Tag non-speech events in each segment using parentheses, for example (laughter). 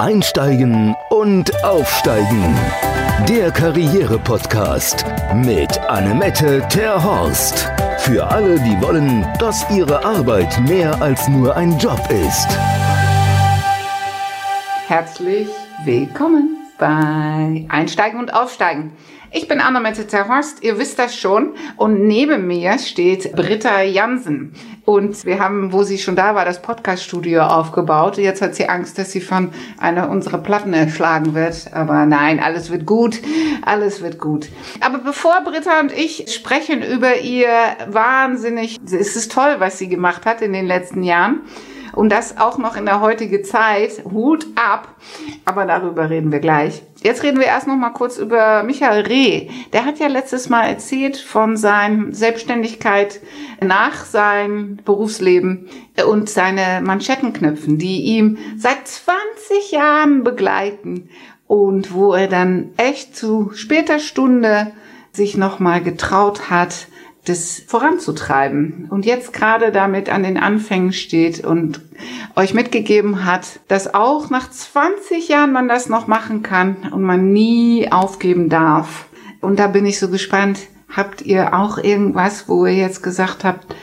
Einsteigen und Aufsteigen. Der Karriere-Podcast mit Annemette Terhorst. Für alle, die wollen, dass ihre Arbeit mehr als nur ein Job ist. Herzlich willkommen bei Einsteigen und Aufsteigen. Ich bin Anna-Mette Terhorst, ihr wisst das schon. Und neben mir steht Britta Jansen. Und wir haben, wo sie schon da war, das Podcast-Studio aufgebaut. Jetzt hat sie Angst, dass sie von einer unserer Platten erschlagen wird. Aber nein, alles wird gut. Alles wird gut. Aber bevor Britta und ich sprechen über ihr wahnsinnig, es ist toll, was sie gemacht hat in den letzten Jahren. Und das auch noch in der heutigen Zeit. Hut ab. Aber darüber reden wir gleich. Jetzt reden wir erst noch mal kurz über Michael Reh. Der hat ja letztes Mal erzählt von seiner Selbstständigkeit nach seinem Berufsleben und seine Manschettenknöpfen, die ihm seit 20 Jahren begleiten und wo er dann echt zu später Stunde sich noch mal getraut hat, das voranzutreiben und jetzt gerade damit an den Anfängen steht und euch mitgegeben hat, dass auch nach 20 Jahren man das noch machen kann und man nie aufgeben darf. Und da bin ich so gespannt, habt ihr auch irgendwas, wo ihr jetzt gesagt habt,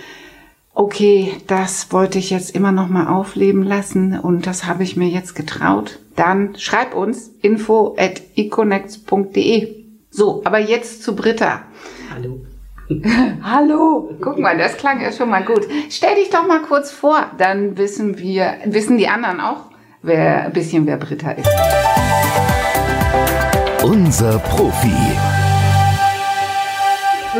okay, das wollte ich jetzt immer noch mal aufleben lassen und das habe ich mir jetzt getraut? Dann schreib uns info at econnects.de. So, aber jetzt zu Britta. Hallo. (laughs) Hallo, guck mal, das klang ja schon mal gut. Stell dich doch mal kurz vor, dann wissen wir, wissen die anderen auch, wer ein bisschen wer Britta ist. Unser Profi.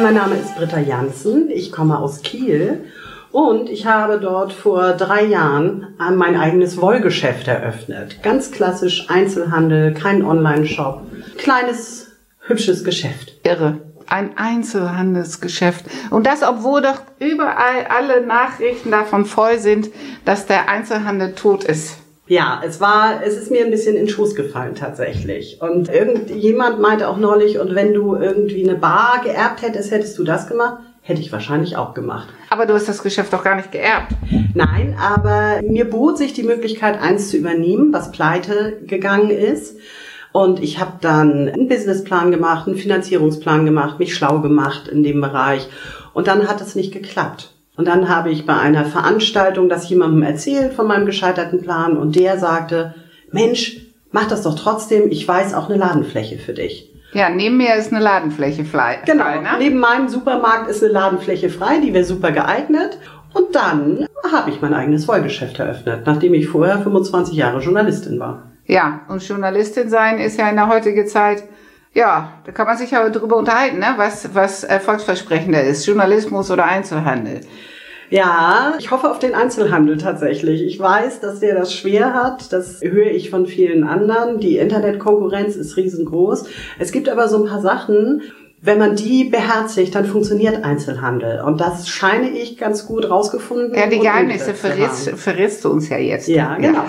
Mein Name ist Britta Janssen, ich komme aus Kiel und ich habe dort vor drei Jahren mein eigenes Wollgeschäft eröffnet. Ganz klassisch Einzelhandel, kein Online-Shop, kleines, hübsches Geschäft. Irre ein Einzelhandelsgeschäft. Und das, obwohl doch überall alle Nachrichten davon voll sind, dass der Einzelhandel tot ist. Ja, es war, es ist mir ein bisschen in den Schoß gefallen tatsächlich. Und irgendjemand meinte auch neulich, und wenn du irgendwie eine Bar geerbt hättest, hättest du das gemacht? Hätte ich wahrscheinlich auch gemacht. Aber du hast das Geschäft doch gar nicht geerbt. Nein, aber mir bot sich die Möglichkeit, eins zu übernehmen, was pleite gegangen ist. Und ich habe dann einen Businessplan gemacht, einen Finanzierungsplan gemacht, mich schlau gemacht in dem Bereich. Und dann hat es nicht geklappt. Und dann habe ich bei einer Veranstaltung das jemandem erzählt von meinem gescheiterten Plan und der sagte, Mensch, mach das doch trotzdem, ich weiß auch eine Ladenfläche für dich. Ja, neben mir ist eine Ladenfläche frei. Genau, ne? neben meinem Supermarkt ist eine Ladenfläche frei, die wäre super geeignet. Und dann habe ich mein eigenes Wollgeschäft eröffnet, nachdem ich vorher 25 Jahre Journalistin war. Ja, und Journalistin sein ist ja in der heutigen Zeit, ja, da kann man sich aber drüber unterhalten, ne? was, was erfolgsversprechender ist, Journalismus oder Einzelhandel. Ja, ich hoffe auf den Einzelhandel tatsächlich. Ich weiß, dass der das schwer hat. Das höre ich von vielen anderen. Die Internetkonkurrenz ist riesengroß. Es gibt aber so ein paar Sachen, wenn man die beherzigt, dann funktioniert Einzelhandel. Und das scheine ich ganz gut rausgefunden. Ja, die Geheimnisse verrätst, verrätst du uns ja jetzt. Ja, genau.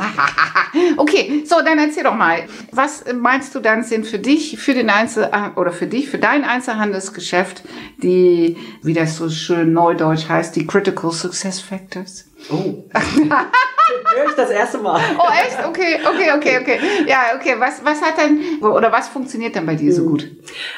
(laughs) okay, so, dann erzähl doch mal. Was meinst du dann sind für dich, für den Einzel, oder für dich, für dein Einzelhandelsgeschäft, die, wie das so schön neudeutsch heißt, die Critical Success Factors? Oh. (laughs) Höre ich das erste Mal. Oh, echt? Okay, okay, okay, okay. Ja, okay. Was, was hat denn, oder was funktioniert denn bei dir so gut?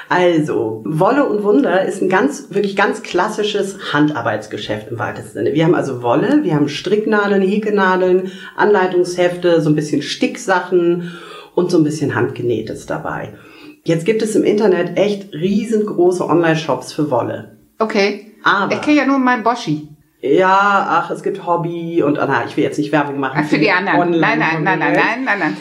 Also, Wolle und Wunder ist ein ganz, wirklich ganz klassisches Handarbeitsgeschäft im weitesten Sinne. Wir haben also Wolle, wir haben Stricknadeln, Häkenadeln, Anleitungshefte, so ein bisschen Sticksachen und so ein bisschen Handgenähtes dabei. Jetzt gibt es im Internet echt riesengroße Online-Shops für Wolle. Okay. Aber Ich kenne ja nur meinen Boschi. Ja, ach, es gibt Hobby und, ah, na, ich will jetzt nicht Werbung machen. Ach, für die anderen. Nein, nein, nein, nein, nein, nein, nein.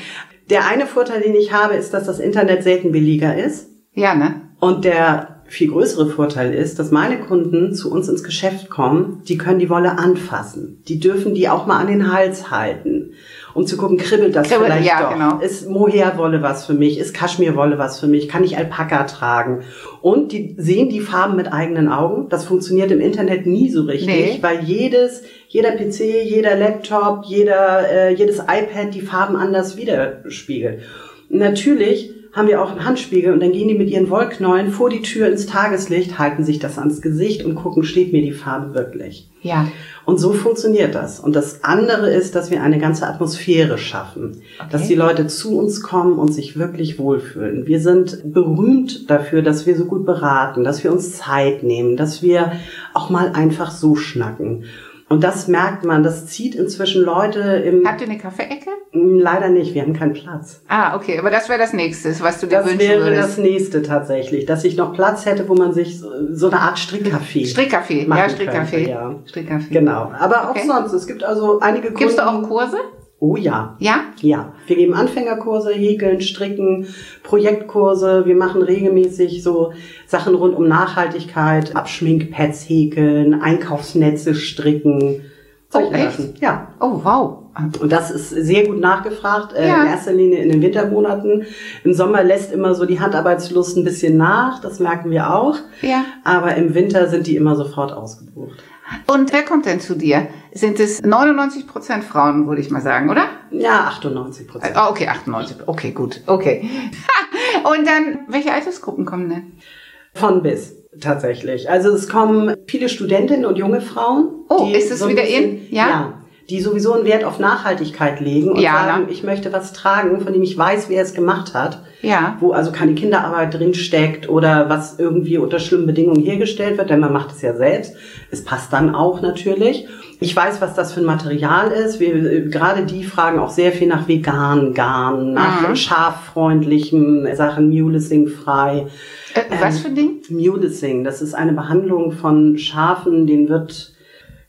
Der eine Vorteil, den ich habe, ist, dass das Internet selten billiger ist. Ja, ne? Und der viel größere Vorteil ist, dass meine Kunden zu uns ins Geschäft kommen, die können die Wolle anfassen. Die dürfen die auch mal an den Hals halten, um zu gucken, kribbelt das Kribbelt, vielleicht ja, doch. genau. Ist Mohairwolle was für mich? Ist Kaschmirwolle was für mich? Kann ich Alpaka tragen? Und die sehen die Farben mit eigenen Augen. Das funktioniert im Internet nie so richtig, Nee. weil jedes, jeder PC, jeder Laptop, jeder, äh, jedes iPad die Farben anders widerspiegelt. Natürlich haben wir auch einen Handspiegel und dann gehen die mit ihren Wollknäulen vor die Tür ins Tageslicht, halten sich das ans Gesicht und gucken, steht mir die Farbe wirklich. Ja. Und so funktioniert das. Und das andere ist, dass wir eine ganze Atmosphäre schaffen, Okay. dass die Leute zu uns kommen und sich wirklich wohlfühlen. Wir sind berühmt dafür, dass wir so gut beraten, dass wir uns Zeit nehmen, dass wir auch mal einfach so schnacken. Und das merkt man, das zieht inzwischen Leute im, Habt ihr eine Kaffeeecke? leider nicht, wir haben keinen Platz. Ah, okay, aber das wäre das nächste, was du dir Das wünschen wäre würdest. das nächste tatsächlich, dass ich noch Platz hätte, wo man sich so, so eine Art Strickcafé. Strickkaffee, machen ja, Strickkaffee. könnte, ja. Strickkaffee. Genau. Aber Okay. auch sonst. Es gibt also einige Kunden. Gibst du auch Kurse? Oh ja. Ja? Ja, wir geben Anfängerkurse, Häkeln, Stricken, Projektkurse. Wir machen regelmäßig so Sachen rund um Nachhaltigkeit, Abschminkpads häkeln, Einkaufsnetze stricken. Oh, echt? Sachen. Ja. Oh, wow. Und das ist sehr gut nachgefragt, äh, Ja. in erster Linie in den Wintermonaten. Im Sommer lässt immer so die Handarbeitslust ein bisschen nach, das merken wir auch. Ja. Aber im Winter sind die immer sofort ausgebucht. Und wer kommt denn zu dir? Sind es 99 Prozent Frauen, würde ich mal sagen, oder? Ja, 98 Prozent. Ah, okay, 98. Okay, gut. Okay. (laughs) Und dann, welche Altersgruppen kommen denn? Von bis, tatsächlich. Also es kommen viele Studentinnen und junge Frauen. Oh, ist es ein wieder in? Ja? Ja. Die sowieso einen Wert auf Nachhaltigkeit legen und Ja, sagen, ne? ich möchte was tragen, von dem ich weiß, wer es gemacht hat. Ja. Wo also keine Kinderarbeit drin steckt oder was irgendwie unter schlimmen Bedingungen hergestellt wird, denn man macht es ja selbst. Es passt dann auch natürlich. Ich weiß, was das für ein Material ist. Wir, gerade die fragen auch sehr viel nach veganen Garn, nach Mhm. schaffreundlichen Sachen, Mulesing frei. Äh, was für ein Ding? Mulesing, das ist eine Behandlung von Schafen, denen wird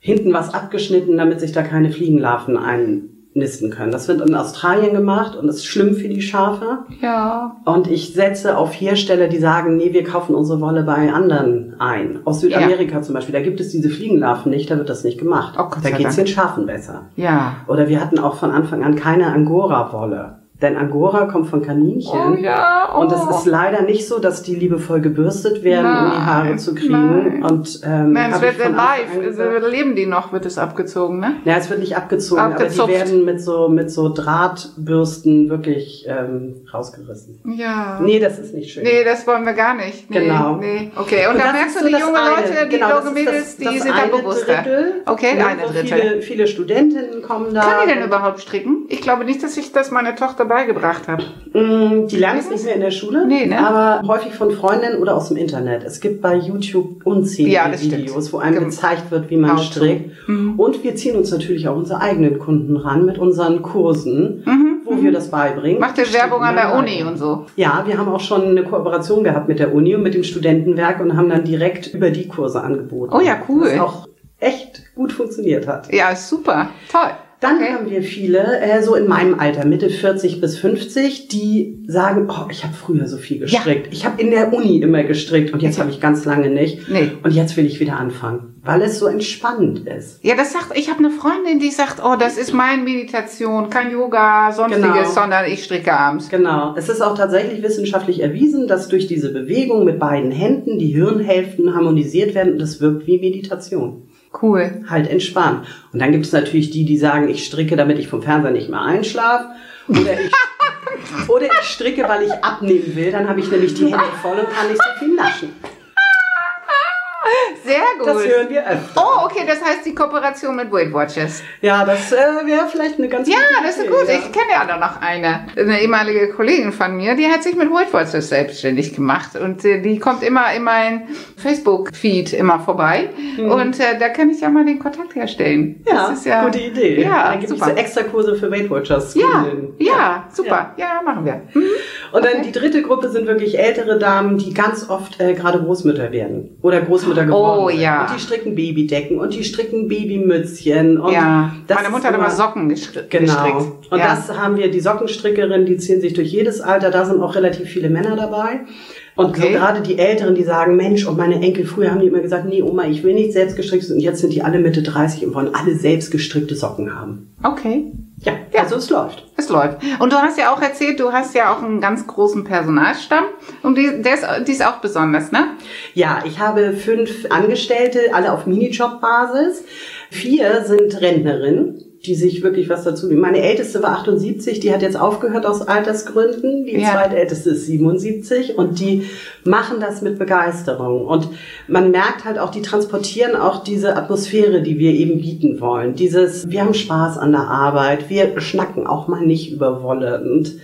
hinten was abgeschnitten, damit sich da keine Fliegenlarven einnisten können. Das wird in Australien gemacht und ist schlimm für die Schafe. Ja. Und ich setze auf Hersteller, die sagen, nee, wir kaufen unsere Wolle bei anderen ein. Aus Südamerika zum Beispiel, da gibt es diese Fliegenlarven nicht, da wird das nicht gemacht. Oh, da geht es den Schafen besser. Ja. Oder wir hatten auch von Anfang an keine Angora-Wolle. Denn Angora kommt von Kaninchen. Oh ja, oh. Und es ist leider nicht so, dass die liebevoll gebürstet werden, um die Haare Nein, zu kriegen. nein. Und ähm, Nein, es wird live. Also, leben die noch, wird es abgezogen, ne? ja, es wird nicht abgezogen, Abgezupft. aber die werden mit so mit so Drahtbürsten wirklich ähm, rausgerissen. Ja. Nee, das ist nicht schön. Nee, das wollen wir gar nicht. Nee, Genau. Nee. Okay, und, Und da merkst du, die so das junge eine. Leute, die Genau, das junge ist das- Mädels, die das sind da bewusster. Drittel. Okay, Ne, eine Drittel. Viele, viele Studentinnen kommen da. Können die denn überhaupt stricken? Ich glaube nicht, dass ich das meiner Tochter beigebracht habe. Mm, Die lernen es nicht mehr in der Schule, Nee, ne? aber häufig von Freundinnen oder aus dem Internet. Es gibt bei YouTube unzählige Ja, das stimmt. Videos, wo einem Gem- gezeigt wird, wie man How to. strickt. Mhm. Und wir ziehen uns natürlich auch unsere eigenen Kunden ran mit unseren Kursen, wo wir das beibringen. Mhm, Macht ihr Werbung an der Uni und so? Ja, wir haben auch schon eine Kooperation gehabt mit der Uni und mit dem Studentenwerk und haben dann direkt über die Kurse angeboten. Oh ja, cool. Was auch echt gut funktioniert hat. Ja, super. Toll. Dann Okay. haben wir viele, äh, so in meinem Alter, Mitte 40 bis 50, die sagen, oh, ich habe früher so viel gestrickt. Ich habe in der Uni immer gestrickt und jetzt habe ich ganz lange nicht. Nee. Und jetzt will ich wieder anfangen, weil es so entspannend ist. Ja, das sagt, ich habe eine Freundin, die sagt, oh, das ist meine Meditation, kein Yoga, sonstiges, Genau. sondern ich stricke abends. Genau. Es ist auch tatsächlich wissenschaftlich erwiesen, dass durch diese Bewegung mit beiden Händen die Hirnhälften harmonisiert werden und das wirkt wie Meditation. Cool. Halt entspannt. Und dann gibt es natürlich die, die sagen, ich stricke, damit ich vom Fernseher nicht mehr einschlafe. Oder ich, (laughs) oder ich stricke, weil ich abnehmen will. Dann habe ich nämlich die Hände voll und kann nicht so viel naschen. Sehr gut. Das hören wir öfter. Oh, okay, das heißt die Kooperation mit Weight Watchers. Ja, das äh, wäre vielleicht eine ganz Ja, gute das ist gut. ja. Ich kenne ja da noch eine, eine ehemalige Kollegin von mir, die hat sich mit Weight Watchers selbstständig gemacht und äh, die kommt immer in mein Facebook-Feed immer vorbei und äh, da kann ich ja mal den Kontakt herstellen. Mhm. Ja, das ist ja gute Idee. Ja, dann gibt es super. extra Kurse für Weight Watchers. ja, Kundinnen. ja, super. Ja, machen wir. Mhm. Und dann Okay. die dritte Gruppe sind wirklich ältere Damen, die ganz oft äh, gerade Großmütter werden oder Großmütter geworden Oh, ja. Und die stricken Babydecken und die stricken Babymützchen. Und ja, meine Mutter hat immer Socken Genau. gestrickt. Und ja. das haben wir, die Sockenstrickerinnen, die ziehen sich durch jedes Alter. Da sind auch relativ viele Männer dabei. Und Okay. so gerade die Älteren, die sagen, Mensch, und meine Enkel, früher haben die immer gesagt, nee, Oma, ich will nicht selbst gestricktes. Und jetzt sind die alle Mitte 30 und wollen alle selbst gestrickte Socken haben. Okay. Ja, Ja. also es läuft. Es läuft. Und du hast ja auch erzählt, du hast ja auch einen ganz großen Personalstamm. Und die, der ist, die ist auch besonders, ne? Ja, ich habe fünf Angestellte, alle auf Minijob-Basis. Vier sind Rentnerinnen. Die sich wirklich was dazu nehmen. Meine älteste war 78, die hat jetzt aufgehört aus Altersgründen. Die Ja. zweitälteste ist 77 und die machen das mit Begeisterung. Und man merkt halt auch, die transportieren auch diese Atmosphäre, die wir eben bieten wollen. Dieses, wir haben Spaß an der Arbeit, wir schnacken auch mal nicht über Wolle. Und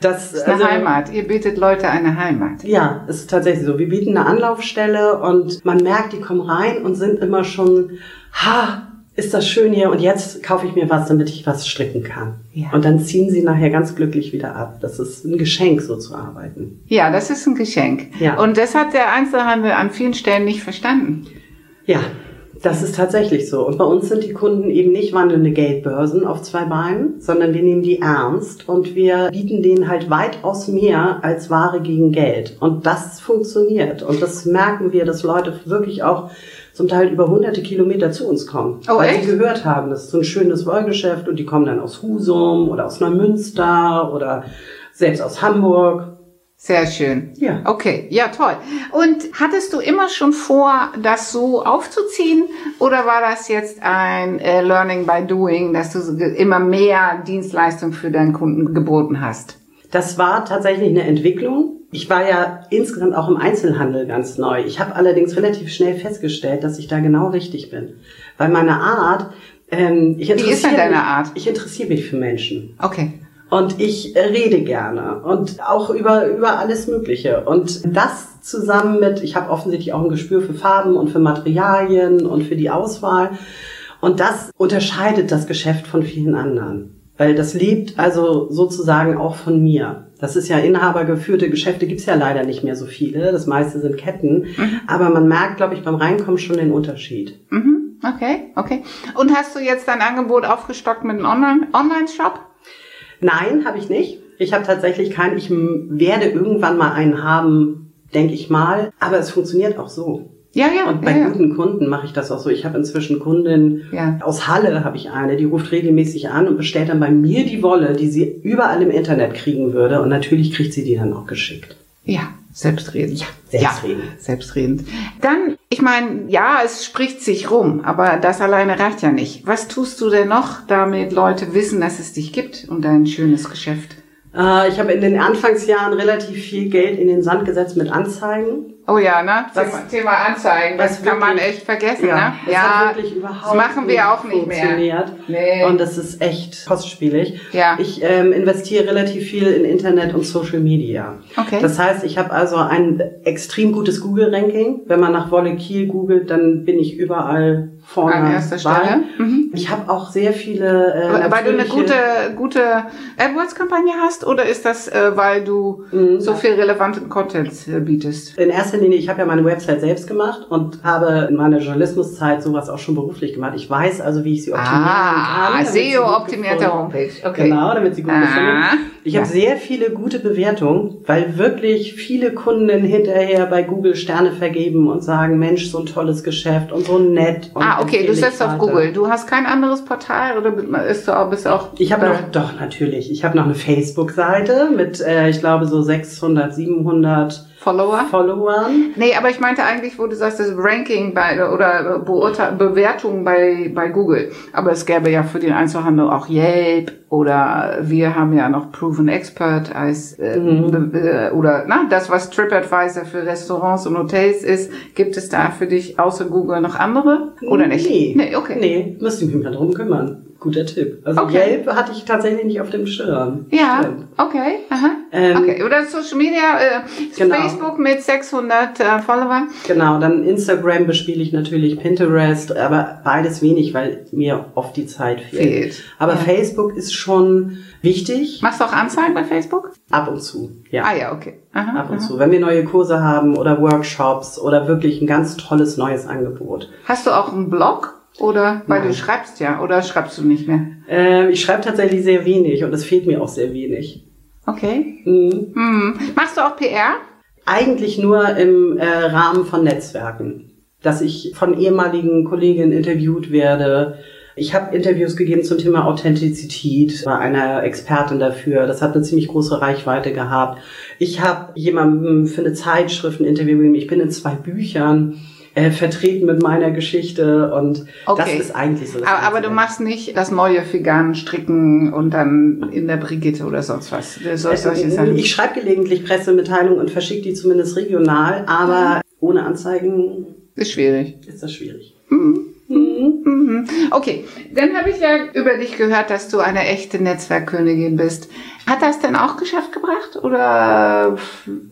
das, Das ist eine Heimat. Ihr bietet Leute eine Heimat. ja, es ist tatsächlich so. Wir bieten eine Anlaufstelle und man merkt, die kommen rein und sind immer schon, ha, ist das schön hier und jetzt kaufe ich mir was, damit ich was stricken kann. Ja. Und dann ziehen sie nachher ganz glücklich wieder ab. Das ist ein Geschenk, so zu arbeiten. Ja, das ist ein Geschenk. Ja. Und das hat der Einzelhandel an vielen Stellen nicht verstanden. Ja, das ist tatsächlich so. Und bei uns sind die Kunden eben nicht wandelnde Geldbörsen auf zwei Beinen, sondern wir nehmen die ernst und wir bieten denen halt weitaus mehr als Ware gegen Geld. Und das funktioniert. Und das merken wir, dass Leute wirklich auch zum Teil über hunderte Kilometer zu uns kommen. Oh, weil echt? sie gehört haben, das ist so ein schönes Wollgeschäft und die kommen dann aus Husum oder aus Neumünster oder selbst aus Hamburg. Sehr schön. Ja. Okay, ja, toll. Und hattest du immer schon vor, das so aufzuziehen? Oder war das jetzt ein äh, Learning by Doing, dass du immer mehr Dienstleistung für deinen Kunden geboten hast? Das war tatsächlich eine Entwicklung. Ich war ja insgesamt auch im Einzelhandel ganz neu. Ich habe allerdings relativ schnell festgestellt, dass ich da genau richtig bin. Weil meine Art, ähm, ich Wie ist denn interessiere deine mich, Art? Ich interessiere mich für Menschen. Okay. Und ich äh, rede gerne und auch über, über alles Mögliche. Und das zusammen mit, ich habe offensichtlich auch ein Gespür für Farben und für Materialien und für die Auswahl. Und das unterscheidet das Geschäft von vielen anderen. Weil das lebt also sozusagen auch von mir. Das ist ja inhabergeführte Geschäfte gibt's ja leider nicht mehr so viele. Das meiste sind Ketten. Aber man merkt, glaube ich, beim Reinkommen schon den Unterschied. Mhm. Okay, okay. Und hast du jetzt dein Angebot aufgestockt mit einem Online- Online-Shop? Nein, habe ich nicht. Ich habe tatsächlich keinen. Ich werde irgendwann mal einen haben, denke ich mal. Aber es funktioniert auch so. Ja, ja. Und bei ja, ja. guten Kunden mache ich das auch so. Ich habe inzwischen Kunden Ja. aus Halle habe ich eine, die ruft regelmäßig an und bestellt dann bei mir die Wolle, die sie überall im Internet kriegen würde. Und natürlich kriegt sie die dann auch geschickt. Ja, selbstredend. Ja, selbstredend. Ja, selbstredend. Dann, ich meine, ja, es spricht sich rum, aber das alleine reicht ja nicht. Was tust du denn noch, damit Leute wissen, dass es dich gibt und dein schönes Geschäft? Äh, ich habe in den Anfangsjahren relativ viel Geld in den Sand gesetzt mit Anzeigen. Oh ja, ne? Was- Thema, Anzeigen, das kann man wirklich- echt vergessen, Ja, ne? das überhaupt das machen wir auch nicht mehr. funktioniert. Nee. Und das ist echt kostspielig. Ja. Ich ähm, investiere relativ viel in Internet und Social Media. Okay. Das heißt, ich habe also ein extrem gutes Google-Ranking. Wenn man nach Wolle Kiel googelt, dann bin ich überall vorne. An erster. Stelle. Mhm. Ich habe auch sehr viele. Äh, Weil du eine gute, gute AdWords-Kampagne hast oder ist das, äh, weil du Mhm. so viel relevanten Content äh, bietest? In erster Linie, ich habe ja meine Website selbst gemacht und habe in meiner Journalismuszeit sowas auch schon beruflich gemacht. Ich weiß also, wie ich sie optimieren Ah, kann. gut SEO-optimierte Homepage. Okay. Genau, damit sie gut Ah, gefunden Ich habe ja. sehr viele gute Bewertungen, weil wirklich viele Kunden hinterher bei Google Sterne vergeben und sagen, Mensch, so ein tolles Geschäft und so nett. Und Ah, okay, du setzt auf. Google. Du hast kein anderes Portal oder bist du auch, bist auch Ich habe noch, doch natürlich, ich habe noch eine Facebook-Seite mit, äh, ich glaube, so 600, 700 Follower? Followern. Nee, aber ich meinte eigentlich, wo du sagst, das Ranking bei oder Beurteil Bewertung bei, bei Google. Aber es gäbe ja für den Einzelhandel auch Yelp oder wir haben ja noch Proven Expert als äh, Mhm. äh, oder na, das, was TripAdvisor für Restaurants und Hotels ist, gibt es da für dich außer Google noch andere? Oder nicht? Nee. Nee, okay. Nee, müsste ich mich mal drum kümmern. Guter Tipp. Also Okay. Yelp hatte ich tatsächlich nicht auf dem Schirm. Ja, Stimmt. okay. Aha. Ähm, okay. Oder Social Media, äh, Genau. Facebook mit 600 äh, Followern. Genau, dann Instagram bespiele ich natürlich, Pinterest, aber beides wenig, weil mir oft die Zeit fehlt. Fehlt. Aber Ja. Facebook ist schon wichtig, Machst du auch Anzeigen bei Facebook? ab und zu. Ja. Ah ja, okay. Aha, Ab und aha. zu. Wenn wir neue Kurse haben oder Workshops oder wirklich ein ganz tolles neues Angebot. Hast du auch einen Blog? Oder, weil Nein. du schreibst ja, oder schreibst du nicht mehr? Ähm, ich schreibe tatsächlich sehr wenig und es fehlt mir auch sehr wenig. Okay. Mhm. Hm. Machst du auch PR? Eigentlich nur im äh, Rahmen von Netzwerken, dass ich von ehemaligen Kolleginnen interviewt werde. Ich habe Interviews gegeben zum Thema Authentizität, war einer Expertin dafür. Das hat eine ziemlich große Reichweite gehabt. Ich habe jemandem für eine Zeitschrift ein Interview gegeben. Ich bin in zwei Büchern äh, vertreten mit meiner Geschichte und okay. das ist eigentlich so. aber, aber du machst nicht das neue Vegan stricken und dann in der Brigitte oder sonst was. Äh, ich schreibe gelegentlich Pressemitteilungen und verschicke die zumindest regional, aber mhm. ohne Anzeigen ist schwierig. Ist das schwierig. Mhm. Mhm. mhm. Okay, dann habe ich ja über dich gehört, dass du eine echte Netzwerkkönigin bist. Hat das denn auch Geschäft gebracht oder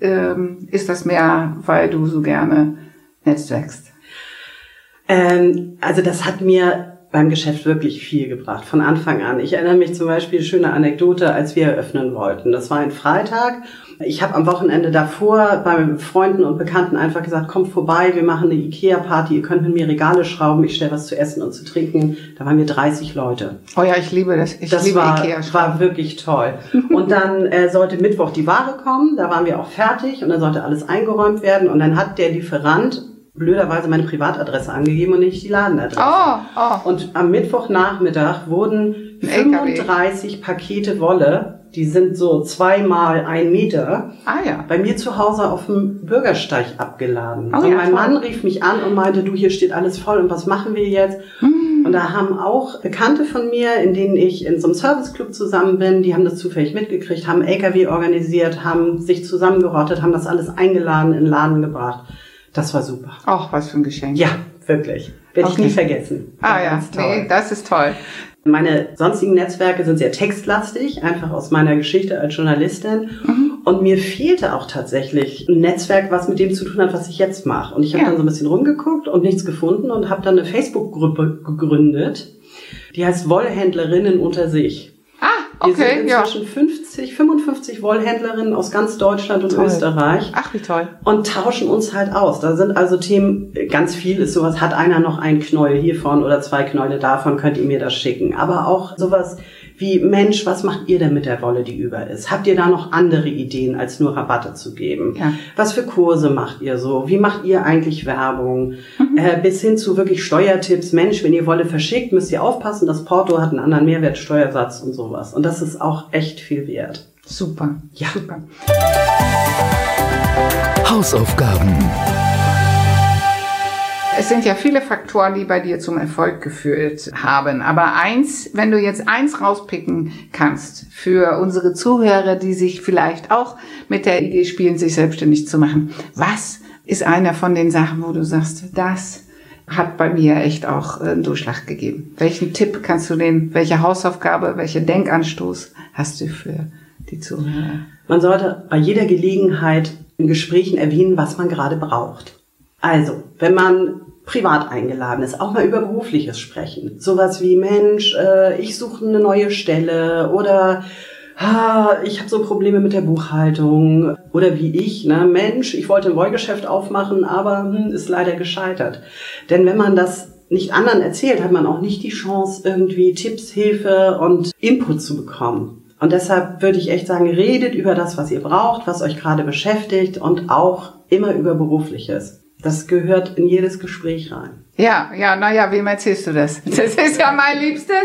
ähm, ist das mehr, weil du so gerne netzwerkst? Ähm, also das hat mir beim Geschäft wirklich viel gebracht, von Anfang an. Ich erinnere mich zum Beispiel, schöne Anekdote, als wir eröffnen wollten. Das war ein Freitag ich habe am Wochenende davor bei Freunden und Bekannten einfach gesagt, kommt vorbei, wir machen eine Ikea-Party, ihr könnt mit mir Regale schrauben, ich stelle was zu essen und zu trinken. Da waren wir 30 Leute. Oh ja, ich liebe das. Ich das liebe war, Ikea war wirklich toll. (laughs) und dann äh, sollte Mittwoch die Ware kommen, da waren wir auch fertig und dann sollte alles eingeräumt werden und dann hat der Lieferant blöderweise meine Privatadresse angegeben und nicht die Ladenadresse. Oh, oh. Und am Mittwochnachmittag wurden 35 Pakete Wolle die sind so zweimal ein Meter. Ah, ja. Bei mir zu Hause auf dem Bürgersteig abgeladen. Oh, und ja, mein toll. Mann rief mich an und meinte, du, hier steht alles voll und was machen wir jetzt? Hm. Und da haben auch Bekannte von mir, in denen ich in so einem Serviceclub zusammen bin, die haben das zufällig mitgekriegt, haben LKW organisiert, haben sich zusammengerottet, haben das alles eingeladen, in den Laden gebracht. Das war super. Ach, was für ein Geschenk. Ja, wirklich. Werde okay. ich nie vergessen. Ah ja, nee, das ist toll. Meine sonstigen Netzwerke sind sehr textlastig, einfach aus meiner Geschichte als Journalistin. Mhm. Und mir fehlte auch tatsächlich ein Netzwerk, was mit dem zu tun hat, was ich jetzt mache. Und ich habe ja. dann so ein bisschen rumgeguckt und nichts gefunden und habe dann eine Facebook-Gruppe gegründet, die heißt Wollhändlerinnen unter sich. Okay, wir sind inzwischen ja. 50, 55 Wollhändlerinnen aus ganz Deutschland und toll. Österreich. Ach, wie toll. Und tauschen uns halt aus. Da sind also Themen, ganz viel ist sowas, hat einer noch ein Knäuel hiervon oder zwei Knäule davon, könnt ihr mir das schicken. Aber auch sowas wie, Mensch, was macht ihr denn mit der Wolle, die über ist? Habt ihr da noch andere Ideen, als nur Rabatte zu geben? Ja. Was für Kurse macht ihr so? Wie macht ihr eigentlich Werbung? Mhm. Äh, bis hin zu wirklich Steuertipps. Mensch, wenn ihr Wolle verschickt, müsst ihr aufpassen, das Porto hat einen anderen Mehrwertsteuersatz und sowas. Und das ist auch echt viel wert. Super. Ja. Super. Hausaufgaben. Es sind ja viele Faktoren, die bei dir zum Erfolg geführt haben. Aber eins, wenn du jetzt eins rauspicken kannst für unsere Zuhörer, die sich vielleicht auch mit der Idee spielen, sich selbstständig zu machen. Was ist einer von den Sachen, wo du sagst, das hat bei mir echt auch einen Durchschlag gegeben? Welchen Tipp kannst du denen, welche Hausaufgabe, welche Denkanstoß hast du für die Zuhörer? Man sollte bei jeder Gelegenheit in Gesprächen erwähnen, was man gerade braucht. Also, wenn man privat eingeladen ist, auch mal über berufliches sprechen. Sowas wie, Mensch, äh, ich suche eine neue Stelle oder ah, ich habe so Probleme mit der Buchhaltung oder wie ich, ne, Mensch, ich wollte ein Wollgeschäft aufmachen, aber hm, ist leider gescheitert. Denn wenn man das nicht anderen erzählt, hat man auch nicht die Chance, irgendwie Tipps, Hilfe und Input zu bekommen. Und deshalb würde ich echt sagen, redet über das, was ihr braucht, was euch gerade beschäftigt und auch immer über berufliches. Das gehört in jedes Gespräch rein. Ja, ja, naja, wem erzählst du das? (laughs) Das ist ja mein Liebstes.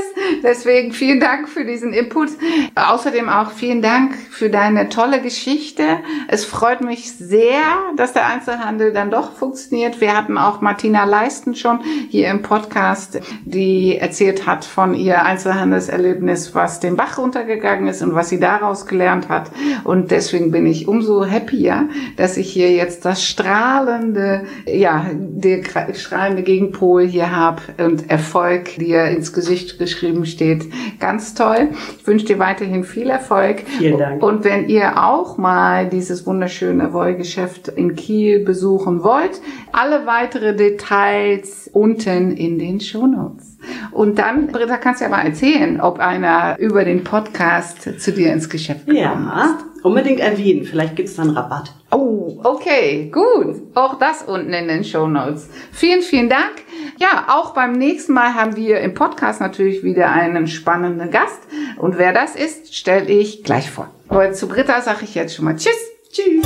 Deswegen vielen Dank für diesen Input. Außerdem auch vielen Dank für deine tolle Geschichte. Es freut mich sehr, dass der Einzelhandel dann doch funktioniert. Wir hatten auch Martina Leisten schon hier im Podcast, die erzählt hat von ihr Einzelhandelserlebnis, was den Bach runtergegangen ist und was sie daraus gelernt hat. Und deswegen bin ich umso happier, dass ich hier jetzt das strahlende, ja, der strahlende Gegenstand Gegenpol hier habe und Erfolg dir ins Gesicht geschrieben steht. Ganz toll. Ich wünsche dir weiterhin viel Erfolg. Vielen Dank. Und wenn ihr auch mal dieses wunderschöne Wollgeschäft in Kiel besuchen wollt, alle weitere Details unten in den Shownotes. Und dann, Britta, kannst du ja mal erzählen, ob einer über den Podcast zu dir ins Geschäft gekommen ja. ist. Unbedingt erwähnen, vielleicht gibt es dann Rabatt. Oh, okay, gut. Auch das unten in den Show Notes. Vielen, vielen Dank. Ja, auch beim nächsten Mal haben wir im Podcast natürlich wieder einen spannenden Gast. Und wer das ist, stelle ich gleich vor. Aber zu Britta sage ich jetzt schon mal Tschüss. Tschüss.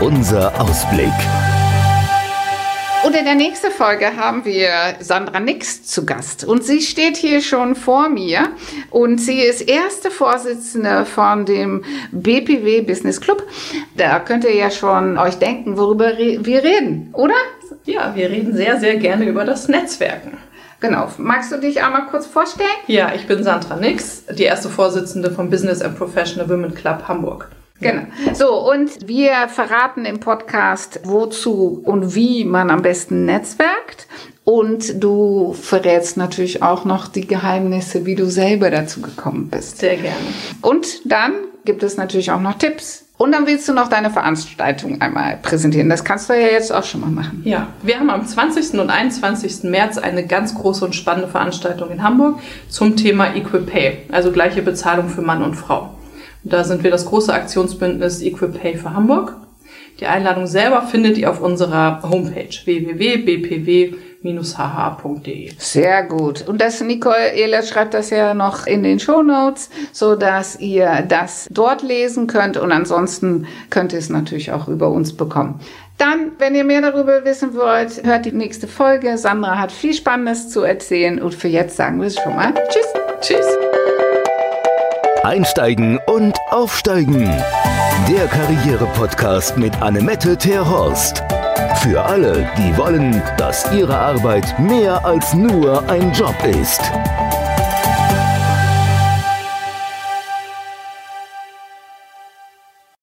Unser Ausblick. Und in der nächsten Folge haben wir Sandra Nix zu Gast. Und sie steht hier schon vor mir. Und sie ist erste Vorsitzende von dem BPW Business Club. Da könnt ihr ja schon euch denken, worüber wir reden, oder? Ja, wir reden sehr, sehr gerne über das Netzwerken. Genau. Magst du dich einmal kurz vorstellen? Ja, ich bin Sandra Nix, die erste Vorsitzende vom Business and Professional Women Club Hamburg. Genau. So, und wir verraten im Podcast, wozu und wie man am besten netzwerkt. Und du verrätst natürlich auch noch die Geheimnisse, wie du selber dazu gekommen bist. Sehr gerne. Und dann gibt es natürlich auch noch Tipps. Und dann willst du noch deine Veranstaltung einmal präsentieren. Das kannst du ja jetzt auch schon mal machen. Ja, wir haben am 20. und 21. März eine ganz große und spannende Veranstaltung in Hamburg zum Thema Equal Pay, also gleiche Bezahlung für Mann und Frau. Da sind wir das große Aktionsbündnis EquiPay für Hamburg. Die Einladung selber findet ihr auf unserer Homepage www.bpw-hh.de. Sehr gut. Und das Nicole Ehlers schreibt das ja noch in den Show Notes, so dass ihr das dort lesen könnt und ansonsten könnt ihr es natürlich auch über uns bekommen. Dann, wenn ihr mehr darüber wissen wollt, hört die nächste Folge. Sandra hat viel Spannendes zu erzählen und für jetzt sagen wir es schon mal. Tschüss. Tschüss. Einsteigen und Aufsteigen. Der Karriere-Podcast mit Annemette Terhorst. Für alle, die wollen, dass ihre Arbeit mehr als nur ein Job ist.